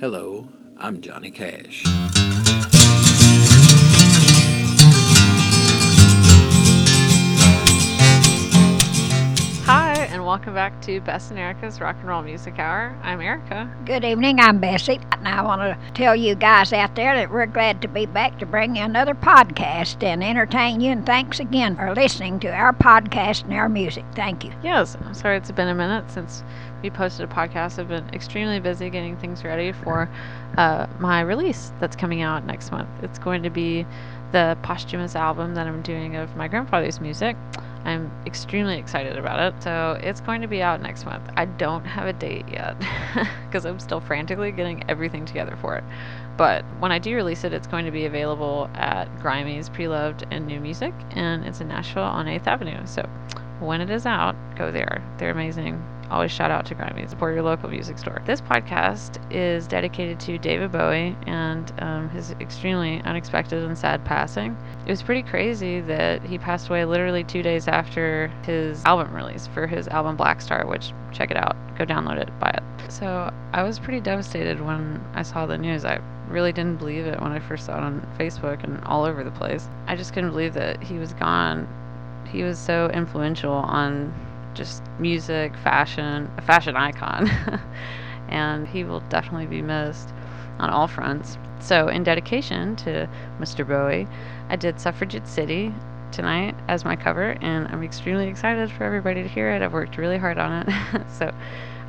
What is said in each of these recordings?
Hello, I'm Johnny Cash. Welcome back to Bess and Erica's Rock and Roll Music Hour. I'm Erica. Good evening, I'm Bessie, and I want to tell you guys out there that we're glad to be back to bring you another podcast and entertain you. And thanks again for listening to our podcast and our music. Thank you. Yes, I'm sorry it's been a minute since we posted a podcast. I've been extremely busy getting things ready for uh, my release that's coming out next month. It's going to be the posthumous album that I'm doing of my grandfather's music. I'm extremely excited about it. So it's going to be out next month. I don't have a date yet because I'm still frantically getting everything together for it. But when I do release it, it's going to be available at Grimey's Preloved and New Music, and it's in Nashville on 8th Avenue. So when it is out, go there. They're amazing. Always shout out to Grimey. Support your local music store. This podcast is dedicated to David Bowie and um, his extremely unexpected and sad passing. It was pretty crazy that he passed away literally two days after his album release for his album Blackstar, which check it out. Go download it, buy it. So I was pretty devastated when I saw the news. I really didn't believe it when I first saw it on Facebook and all over the place. I just couldn't believe that he was gone. He was so influential on just music, fashion, a fashion icon. and he will definitely be missed on all fronts. So, in dedication to Mr. Bowie, I did Suffragette City tonight as my cover, and I'm extremely excited for everybody to hear it. I've worked really hard on it. so,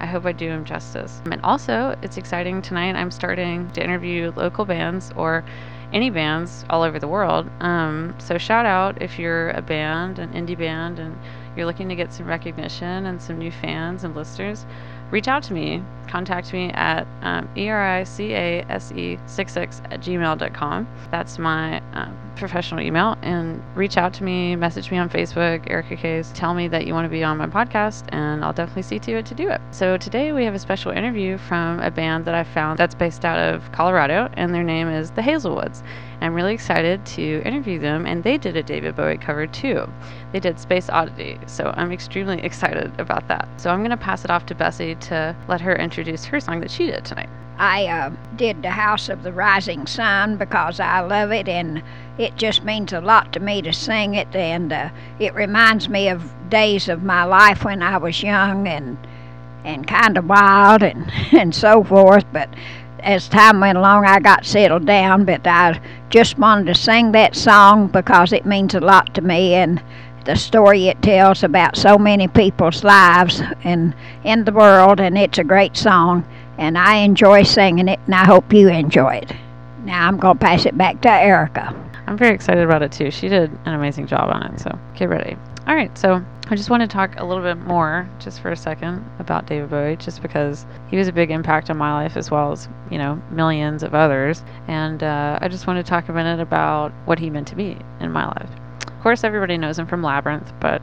I hope I do him justice. And also, it's exciting tonight. I'm starting to interview local bands or any bands all over the world. Um, so, shout out if you're a band, an indie band, and you're looking to get some recognition and some new fans and listeners, reach out to me. Contact me at um, ericase66 at gmail.com. That's my um, professional email. And reach out to me, message me on Facebook, Erica Case. Tell me that you want to be on my podcast, and I'll definitely see to it to do it. So today we have a special interview from a band that I found that's based out of Colorado, and their name is the Hazelwoods. I'm really excited to interview them, and they did a David Bowie cover too. They did Space Oddity, so I'm extremely excited about that. So I'm going to pass it off to Bessie to let her introduce her song that she did tonight. I uh, did The House of the Rising Sun because I love it and it just means a lot to me to sing it. And uh, it reminds me of days of my life when I was young and and kind of wild and, and so forth. But as time went along, I got settled down. But I just wanted to sing that song because it means a lot to me and the story it tells about so many people's lives and in the world. And it's a great song and I enjoy singing it, and I hope you enjoy it. Now I'm going to pass it back to Erica. I'm very excited about it too. She did an amazing job on it, so get ready. All right, so I just want to talk a little bit more, just for a second, about David Bowie, just because he was a big impact on my life as well as, you know, millions of others. And uh, I just want to talk a minute about what he meant to me in my life. Course, everybody knows him from Labyrinth, but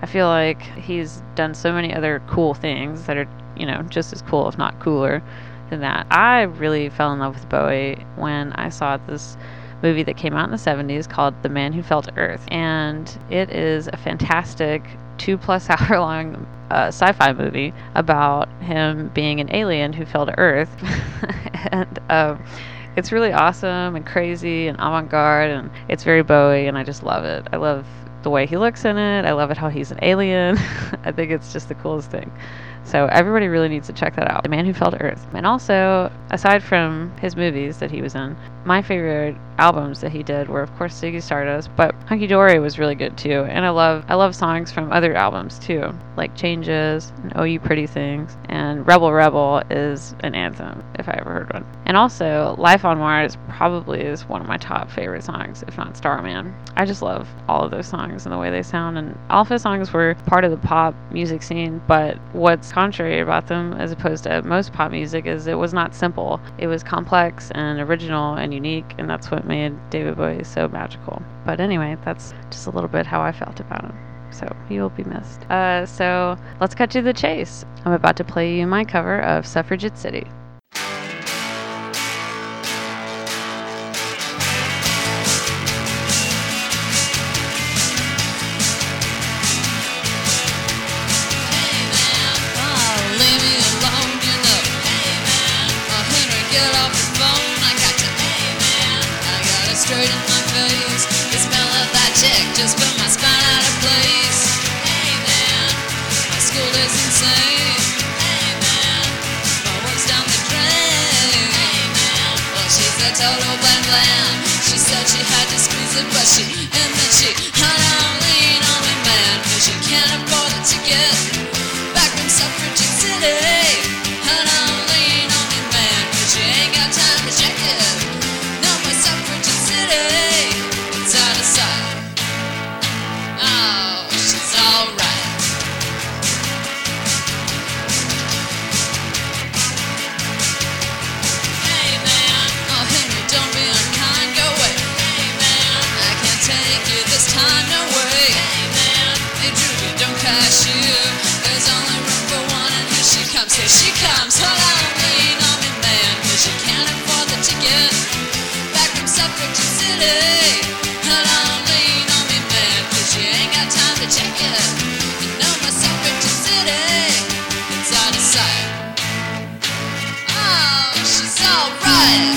I feel like he's done so many other cool things that are you know, just as cool, if not cooler than that. I really fell in love with Bowie when I saw this movie that came out in the 70s called The Man Who Fell to Earth. And it is a fantastic two plus hour long uh, sci fi movie about him being an alien who fell to Earth. and um, it's really awesome and crazy and avant garde, and it's very Bowie, and I just love it. I love the way he looks in it. I love it how he's an alien. I think it's just the coolest thing. So everybody really needs to check that out. The Man Who Fell to Earth. And also, aside from his movies that he was in, my favorite albums that he did were of course Ziggy Stardust, but Hunky Dory was really good too. And I love I love songs from other albums too, like Changes and Oh You Pretty Things. And Rebel Rebel is an anthem if I ever heard one. And also Life on Mars probably is one of my top favorite songs, if not Starman. I just love all of those songs and the way they sound and all of his songs were part of the pop music scene, but what's contrary about them as opposed to most pop music is it was not simple. It was complex and original and unique and that's what made David Bowie so magical. But anyway, that's just a little bit how I felt about him. So he will be missed. Uh, so let's cut to the chase. I'm about to play you my cover of Suffragette City. just put my spine out of place. Hey man, my school is insane. Hey man, my work's down the drain. Hey man, well she's a total. She said she had to squeeze it, but she and then she on she can't afford it to get back from Suffrage City. Hung on. one.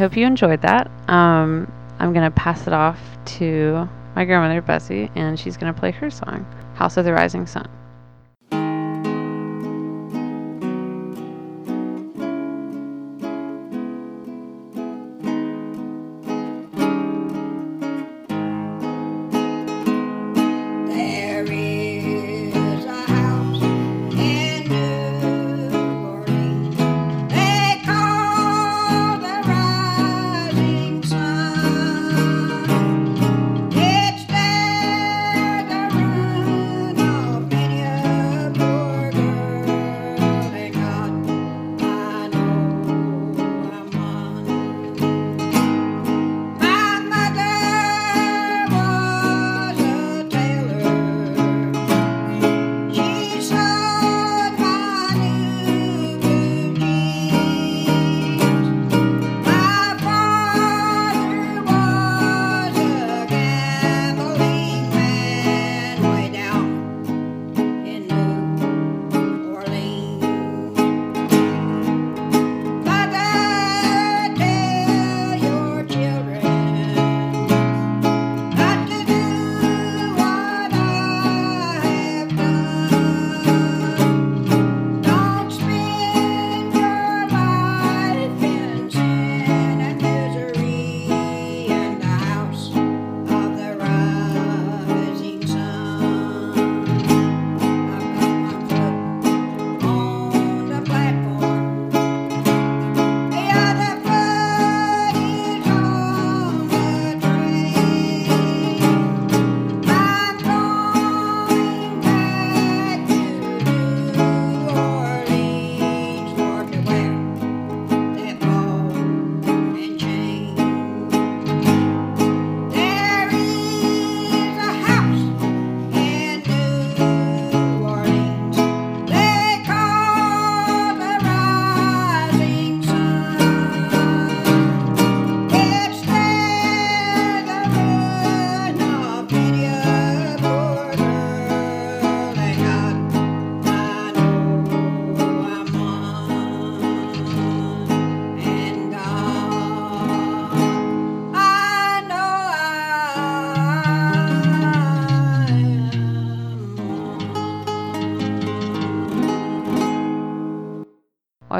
hope you enjoyed that. Um, I'm going to pass it off to my grandmother, Bessie, and she's going to play her song, House of the Rising Sun.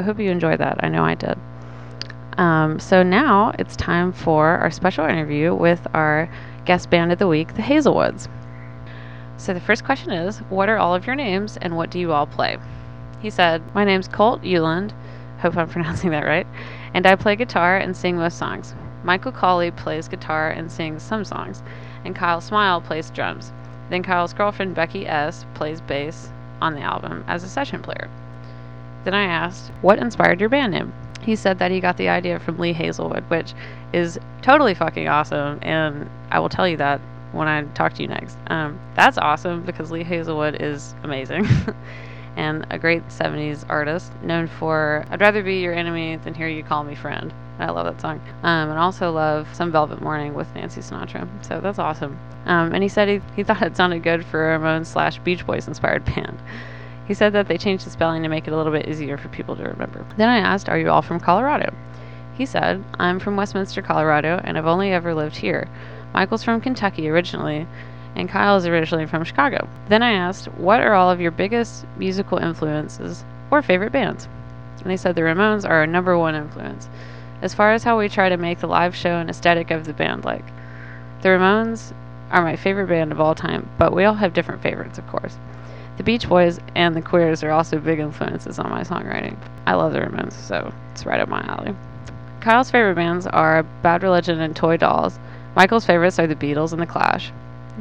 I hope you enjoyed that. I know I did. Um, so now it's time for our special interview with our guest band of the week, the Hazelwoods. So the first question is What are all of your names and what do you all play? He said, My name's Colt Euland. Hope I'm pronouncing that right. And I play guitar and sing most songs. Michael Colley plays guitar and sings some songs. And Kyle Smile plays drums. Then Kyle's girlfriend, Becky S., plays bass on the album as a session player. Then I asked, What inspired your band name? He said that he got the idea from Lee Hazlewood, which is totally fucking awesome. And I will tell you that when I talk to you next. Um, that's awesome because Lee Hazlewood is amazing. and a great 70s artist known for I'd rather be your enemy than hear you call me friend. I love that song. Um, and also love Some Velvet Morning with Nancy Sinatra. So that's awesome. Um, and he said he, he thought it sounded good for a Ramones slash Beach Boys inspired band. He said that they changed the spelling to make it a little bit easier for people to remember. Then I asked, Are you all from Colorado? He said, I'm from Westminster, Colorado, and I've only ever lived here. Michael's from Kentucky originally, and Kyle is originally from Chicago. Then I asked, What are all of your biggest musical influences or favorite bands? And they said the Ramones are our number one influence, as far as how we try to make the live show and aesthetic of the band like. The Ramones are my favorite band of all time, but we all have different favorites, of course. The Beach Boys and the Queers are also big influences on my songwriting. I love the Ramones, so it's right up my alley. Kyle's favorite bands are Bad Religion and Toy Dolls. Michael's favorites are the Beatles and the Clash.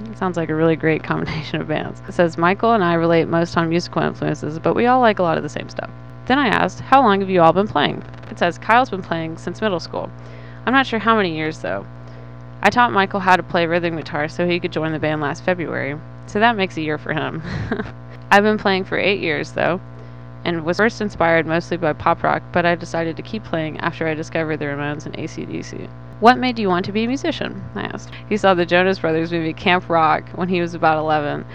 It sounds like a really great combination of bands. It says Michael and I relate most on musical influences, but we all like a lot of the same stuff. Then I asked, How long have you all been playing? It says Kyle's been playing since middle school. I'm not sure how many years though. I taught Michael how to play rhythm guitar so he could join the band last February, so that makes a year for him. I've been playing for eight years though, and was first inspired mostly by pop rock, but I decided to keep playing after I discovered the Ramones and AC/DC. What made you want to be a musician? I asked. He saw the Jonas Brothers movie Camp Rock when he was about 11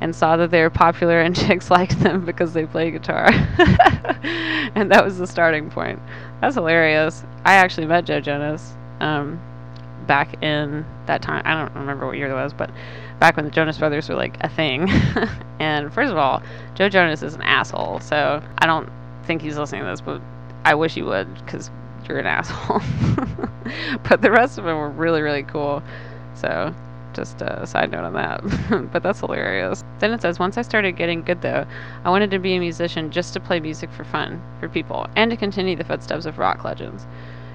and saw that they were popular and chicks liked them because they play guitar. and that was the starting point. That's hilarious. I actually met Joe Jonas um, back in that time. I don't remember what year it was, but back when the Jonas Brothers were like a thing. and first of all, Joe Jonas is an asshole, so I don't think he's listening to this, but I wish he would because you're an asshole. but the rest of them were really, really cool. So just a side note on that. but that's hilarious. Then it says, once I started getting good though, I wanted to be a musician just to play music for fun, for people, and to continue the footsteps of rock legends.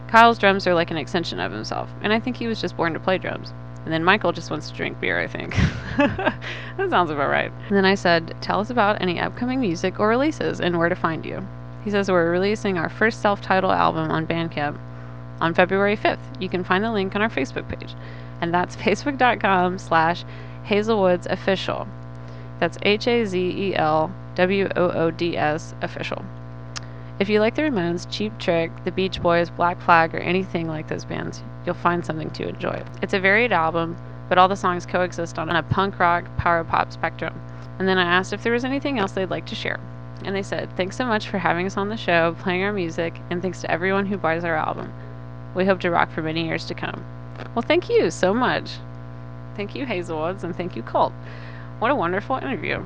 Kyle's drums are like an extension of himself, and I think he was just born to play drums. And then Michael just wants to drink beer, I think. that sounds about right. And then I said, Tell us about any upcoming music or releases and where to find you. He says, We're releasing our first self titled album on Bandcamp on February 5th. You can find the link on our Facebook page. And that's facebook.com slash Hazelwoods Official. That's H A Z E L W O O D S Official. If you like the Ramones, Cheap Trick, The Beach Boys, Black Flag, or anything like those bands, you'll find something to enjoy. It's a varied album, but all the songs coexist on a punk rock, power pop spectrum. And then I asked if there was anything else they'd like to share. And they said, Thanks so much for having us on the show, playing our music, and thanks to everyone who buys our album. We hope to rock for many years to come. Well, thank you so much. Thank you, Hazelwoods, and thank you, Colt. What a wonderful interview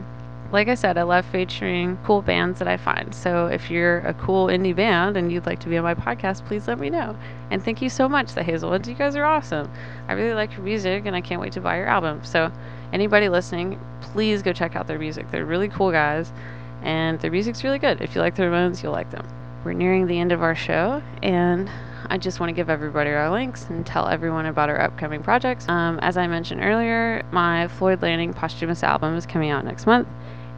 like I said, I love featuring cool bands that I find. So if you're a cool indie band and you'd like to be on my podcast, please let me know. And thank you so much, the Hazelwoods. You guys are awesome. I really like your music and I can't wait to buy your album. So anybody listening, please go check out their music. They're really cool guys and their music's really good. If you like the Ramones, you'll like them. We're nearing the end of our show and I just want to give everybody our links and tell everyone about our upcoming projects. Um, as I mentioned earlier, my Floyd Landing posthumous album is coming out next month.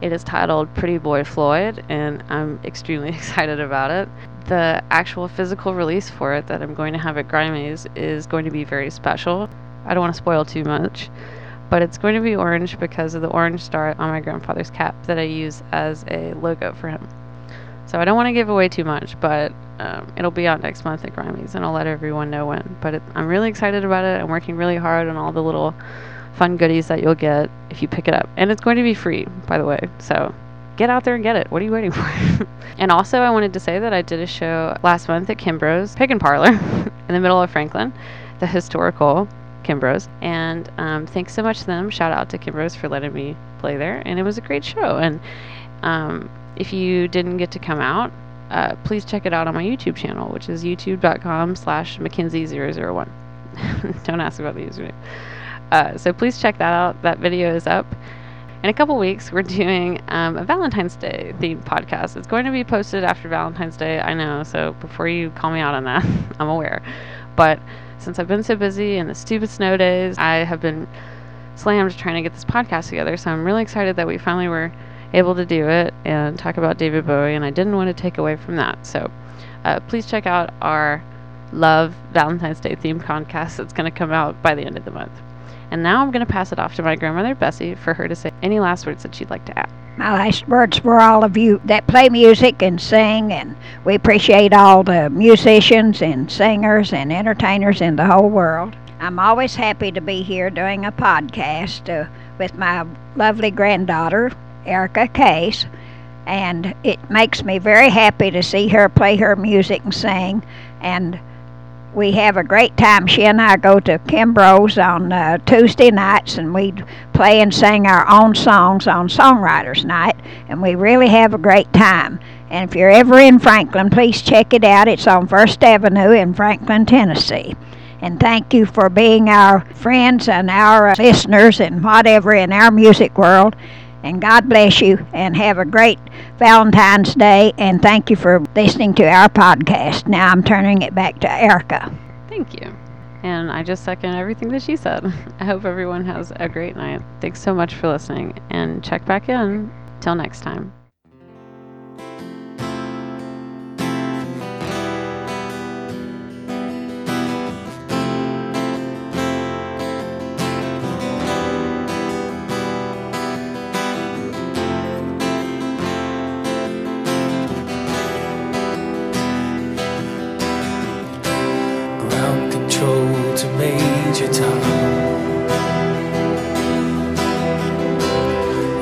It is titled Pretty Boy Floyd, and I'm extremely excited about it. The actual physical release for it that I'm going to have at Grimey's is going to be very special. I don't want to spoil too much, but it's going to be orange because of the orange star on my grandfather's cap that I use as a logo for him. So I don't want to give away too much, but um, it'll be out next month at Grimey's, and I'll let everyone know when. But it, I'm really excited about it. I'm working really hard on all the little fun goodies that you'll get if you pick it up. And it's going to be free, by the way. So get out there and get it. What are you waiting for? and also, I wanted to say that I did a show last month at Kimbro's Pickin' Parlor in the middle of Franklin, the historical Kimbro's. And um, thanks so much to them. Shout out to Kimbrough's for letting me play there. And it was a great show. And um, if you didn't get to come out, uh, please check it out on my YouTube channel, which is youtube.com slash Mackenzie001. Don't ask about the username. Uh, so please check that out. That video is up. In a couple weeks, we're doing um, a Valentine's Day themed podcast. It's going to be posted after Valentine's Day, I know, so before you call me out on that, I'm aware. But since I've been so busy and the stupid snow days, I have been slammed trying to get this podcast together. So I'm really excited that we finally were able to do it and talk about David Bowie, and I didn't want to take away from that. So uh, please check out our Love Valentine's Day themed podcast that's going to come out by the end of the month. And now I'm going to pass it off to my grandmother, Bessie, for her to say any last words that she'd like to add. My last words for all of you that play music and sing, and we appreciate all the musicians and singers and entertainers in the whole world. I'm always happy to be here doing a podcast uh, with my lovely granddaughter, Erica Case, and it makes me very happy to see her play her music and sing. And we have a great time. She and I go to Kimbro's on uh, Tuesday nights, and we play and sing our own songs on Songwriters Night, and we really have a great time. And if you're ever in Franklin, please check it out. It's on First Avenue in Franklin, Tennessee. And thank you for being our friends and our listeners and whatever in our music world. And God bless you and have a great Valentine's Day. And thank you for listening to our podcast. Now I'm turning it back to Erica. Thank you. And I just second everything that she said. I hope everyone has a great night. Thanks so much for listening and check back in. Till next time.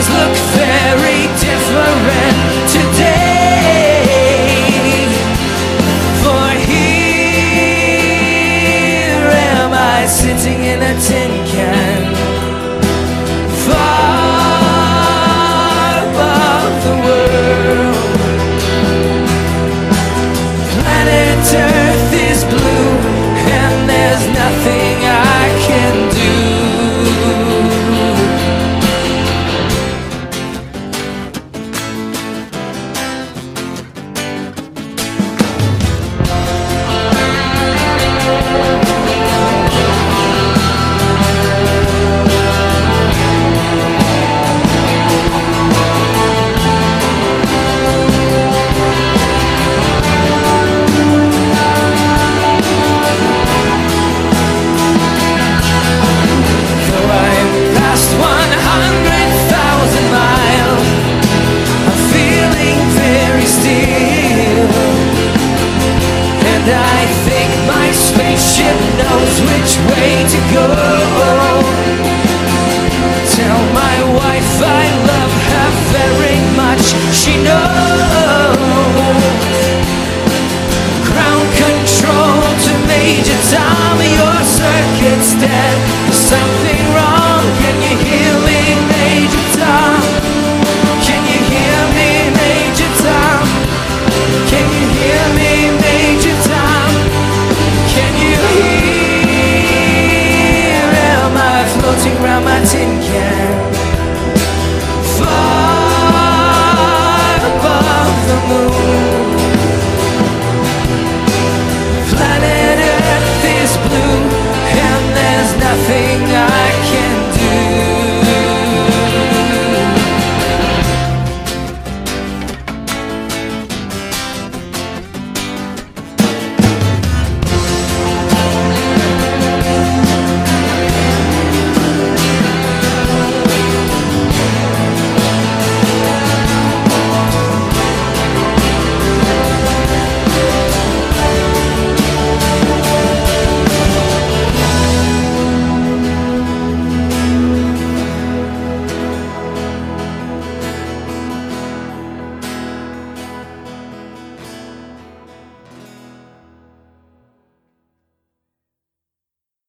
Stars look